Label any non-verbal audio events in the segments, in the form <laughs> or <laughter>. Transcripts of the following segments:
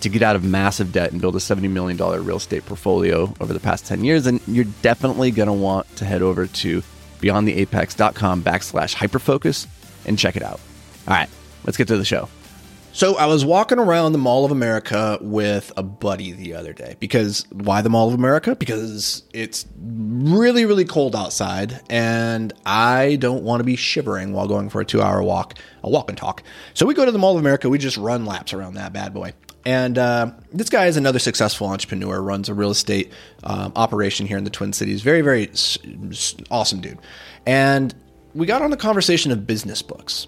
to get out of massive debt and build a $70 million real estate portfolio over the past 10 years, then you're definitely going to want to head over to beyondtheapex.com backslash hyperfocus and check it out. All right, let's get to the show. So I was walking around the Mall of America with a buddy the other day because why the Mall of America? Because it's really, really cold outside and I don't want to be shivering while going for a two hour walk, a walk and talk. So we go to the Mall of America. We just run laps around that bad boy. And uh, this guy is another successful entrepreneur, runs a real estate um, operation here in the Twin Cities. Very, very s- s- awesome dude. And we got on the conversation of business books.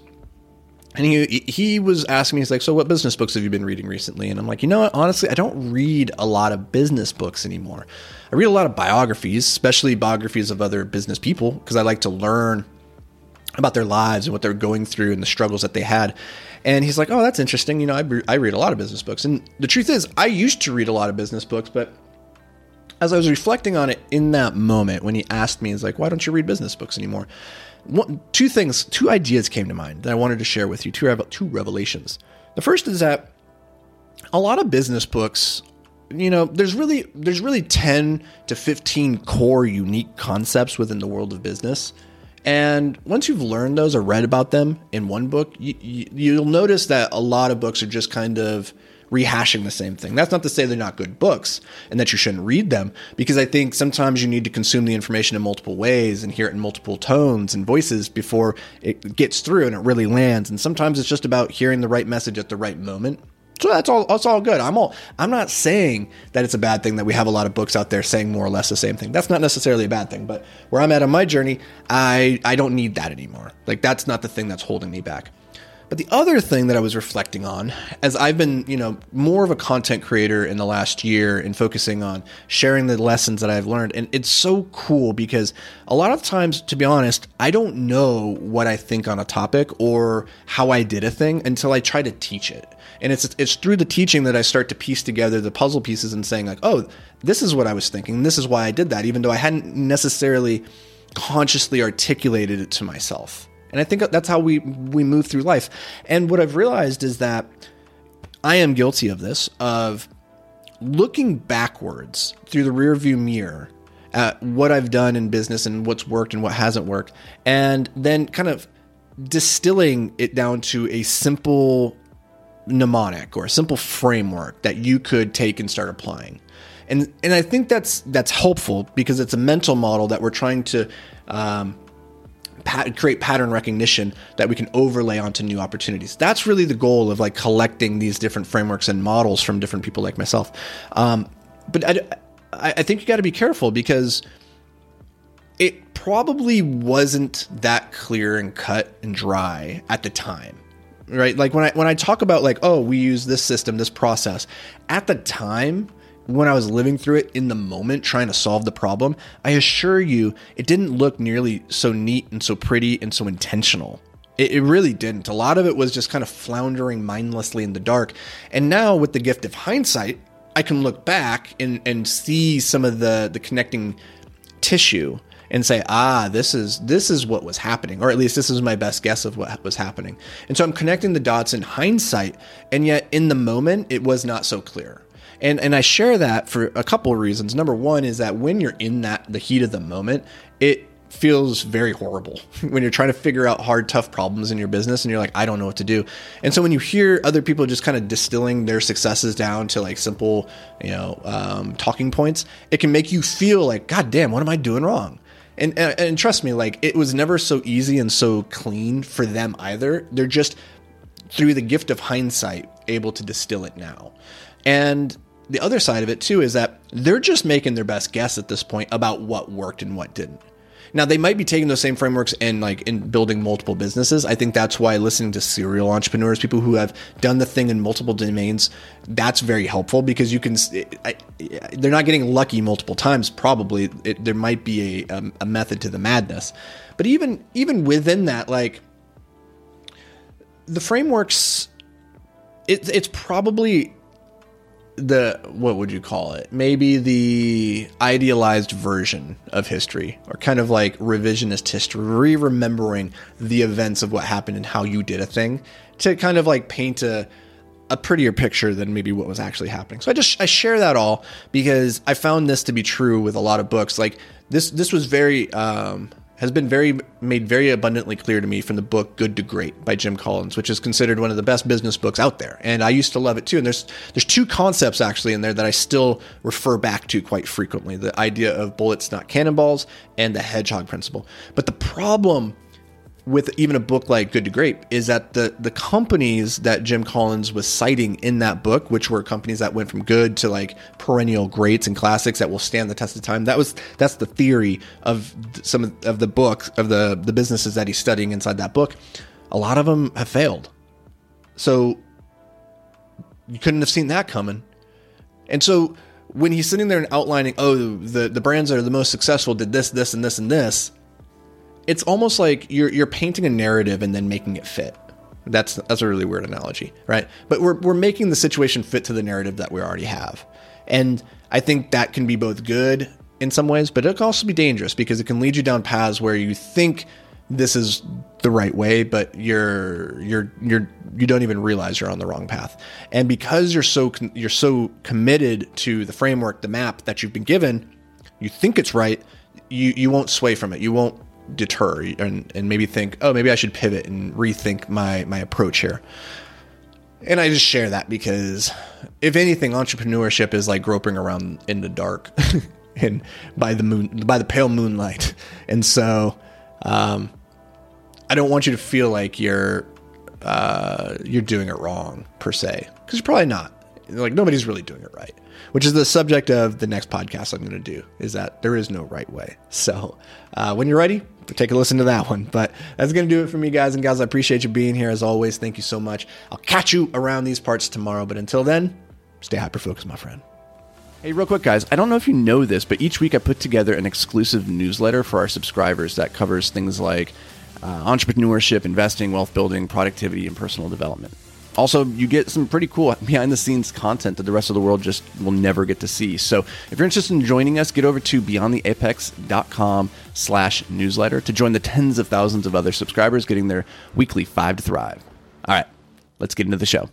And he he was asking me, he's like, so what business books have you been reading recently? And I'm like, you know what? Honestly, I don't read a lot of business books anymore. I read a lot of biographies, especially biographies of other business people, because I like to learn about their lives and what they're going through and the struggles that they had. And he's like, oh, that's interesting. You know, I, I read a lot of business books. And the truth is, I used to read a lot of business books, but as I was reflecting on it in that moment when he asked me, he's like, why don't you read business books anymore? One, two things, two ideas came to mind that I wanted to share with you, two, two revelations. The first is that a lot of business books you know there's really there's really 10 to 15 core unique concepts within the world of business and once you've learned those or read about them in one book, you, you, you'll notice that a lot of books are just kind of rehashing the same thing. That's not to say they're not good books and that you shouldn't read them, because I think sometimes you need to consume the information in multiple ways and hear it in multiple tones and voices before it gets through and it really lands. And sometimes it's just about hearing the right message at the right moment. So that's all. That's all good. I'm all. I'm not saying that it's a bad thing that we have a lot of books out there saying more or less the same thing. That's not necessarily a bad thing. But where I'm at on my journey, I I don't need that anymore. Like that's not the thing that's holding me back. But the other thing that I was reflecting on, as I've been, you know, more of a content creator in the last year and focusing on sharing the lessons that I've learned, and it's so cool because a lot of times, to be honest, I don't know what I think on a topic or how I did a thing until I try to teach it. And it's it's through the teaching that I start to piece together the puzzle pieces and saying like, oh, this is what I was thinking. This is why I did that, even though I hadn't necessarily consciously articulated it to myself. And I think that's how we we move through life. And what I've realized is that I am guilty of this of looking backwards through the rearview mirror at what I've done in business and what's worked and what hasn't worked, and then kind of distilling it down to a simple mnemonic or a simple framework that you could take and start applying. And and I think that's that's helpful because it's a mental model that we're trying to um, pat- create pattern recognition that we can overlay onto new opportunities. That's really the goal of like collecting these different frameworks and models from different people like myself. Um, but I, I think you got to be careful because it probably wasn't that clear and cut and dry at the time right like when i when i talk about like oh we use this system this process at the time when i was living through it in the moment trying to solve the problem i assure you it didn't look nearly so neat and so pretty and so intentional it, it really didn't a lot of it was just kind of floundering mindlessly in the dark and now with the gift of hindsight i can look back and and see some of the the connecting tissue and say, ah, this is this is what was happening, or at least this is my best guess of what was happening. And so I'm connecting the dots in hindsight, and yet in the moment it was not so clear. And and I share that for a couple of reasons. Number one is that when you're in that the heat of the moment, it feels very horrible <laughs> when you're trying to figure out hard tough problems in your business and you're like I don't know what to do. And so when you hear other people just kind of distilling their successes down to like simple, you know, um, talking points, it can make you feel like god damn, what am I doing wrong? And, and, and trust me, like it was never so easy and so clean for them either. They're just through the gift of hindsight able to distill it now. And the other side of it too is that they're just making their best guess at this point about what worked and what didn't. Now they might be taking those same frameworks and like in building multiple businesses. I think that's why listening to serial entrepreneurs, people who have done the thing in multiple domains, that's very helpful because you can. I, they're not getting lucky multiple times. Probably it, there might be a, a, a method to the madness, but even even within that, like the frameworks, it, it's probably the what would you call it? Maybe the idealized version of history, or kind of like revisionist history, re-remembering the events of what happened and how you did a thing to kind of like paint a a prettier picture than maybe what was actually happening. So I just I share that all because I found this to be true with a lot of books. Like this this was very um, has been very made very abundantly clear to me from the book Good to Great by Jim Collins, which is considered one of the best business books out there. And I used to love it too. And there's there's two concepts actually in there that I still refer back to quite frequently. The idea of bullets not cannonballs and the hedgehog principle. But the problem with even a book like Good to Great is that the the companies that Jim Collins was citing in that book, which were companies that went from good to like perennial greats and classics that will stand the test of time. That was that's the theory of some of the books of the the businesses that he's studying inside that book. A lot of them have failed. So you couldn't have seen that coming. And so when he's sitting there and outlining, oh, the the brands that are the most successful did this, this, and this, and this it's almost like you're you're painting a narrative and then making it fit. That's that's a really weird analogy, right? But we're we're making the situation fit to the narrative that we already have. And I think that can be both good in some ways, but it can also be dangerous because it can lead you down paths where you think this is the right way, but you're you're you're you don't even realize you're on the wrong path. And because you're so you're so committed to the framework, the map that you've been given, you think it's right, you you won't sway from it. You won't deter and, and maybe think, oh, maybe I should pivot and rethink my my approach here. And I just share that because, if anything, entrepreneurship is like groping around in the dark, <laughs> and by the moon, by the pale moonlight. And so, um, I don't want you to feel like you're uh, you're doing it wrong per se, because you're probably not. Like nobody's really doing it right which is the subject of the next podcast I'm going to do, is that there is no right way. So uh, when you're ready, take a listen to that one. But that's going to do it for me, guys and gals. I appreciate you being here as always. Thank you so much. I'll catch you around these parts tomorrow. But until then, stay hyper focused, my friend. Hey, real quick, guys. I don't know if you know this, but each week I put together an exclusive newsletter for our subscribers that covers things like uh, entrepreneurship, investing, wealth building, productivity, and personal development also you get some pretty cool behind the scenes content that the rest of the world just will never get to see. So if you're interested in joining us get over to beyondtheapex.com slash newsletter to join the tens of thousands of other subscribers getting their weekly five to thrive. All right let's get into the show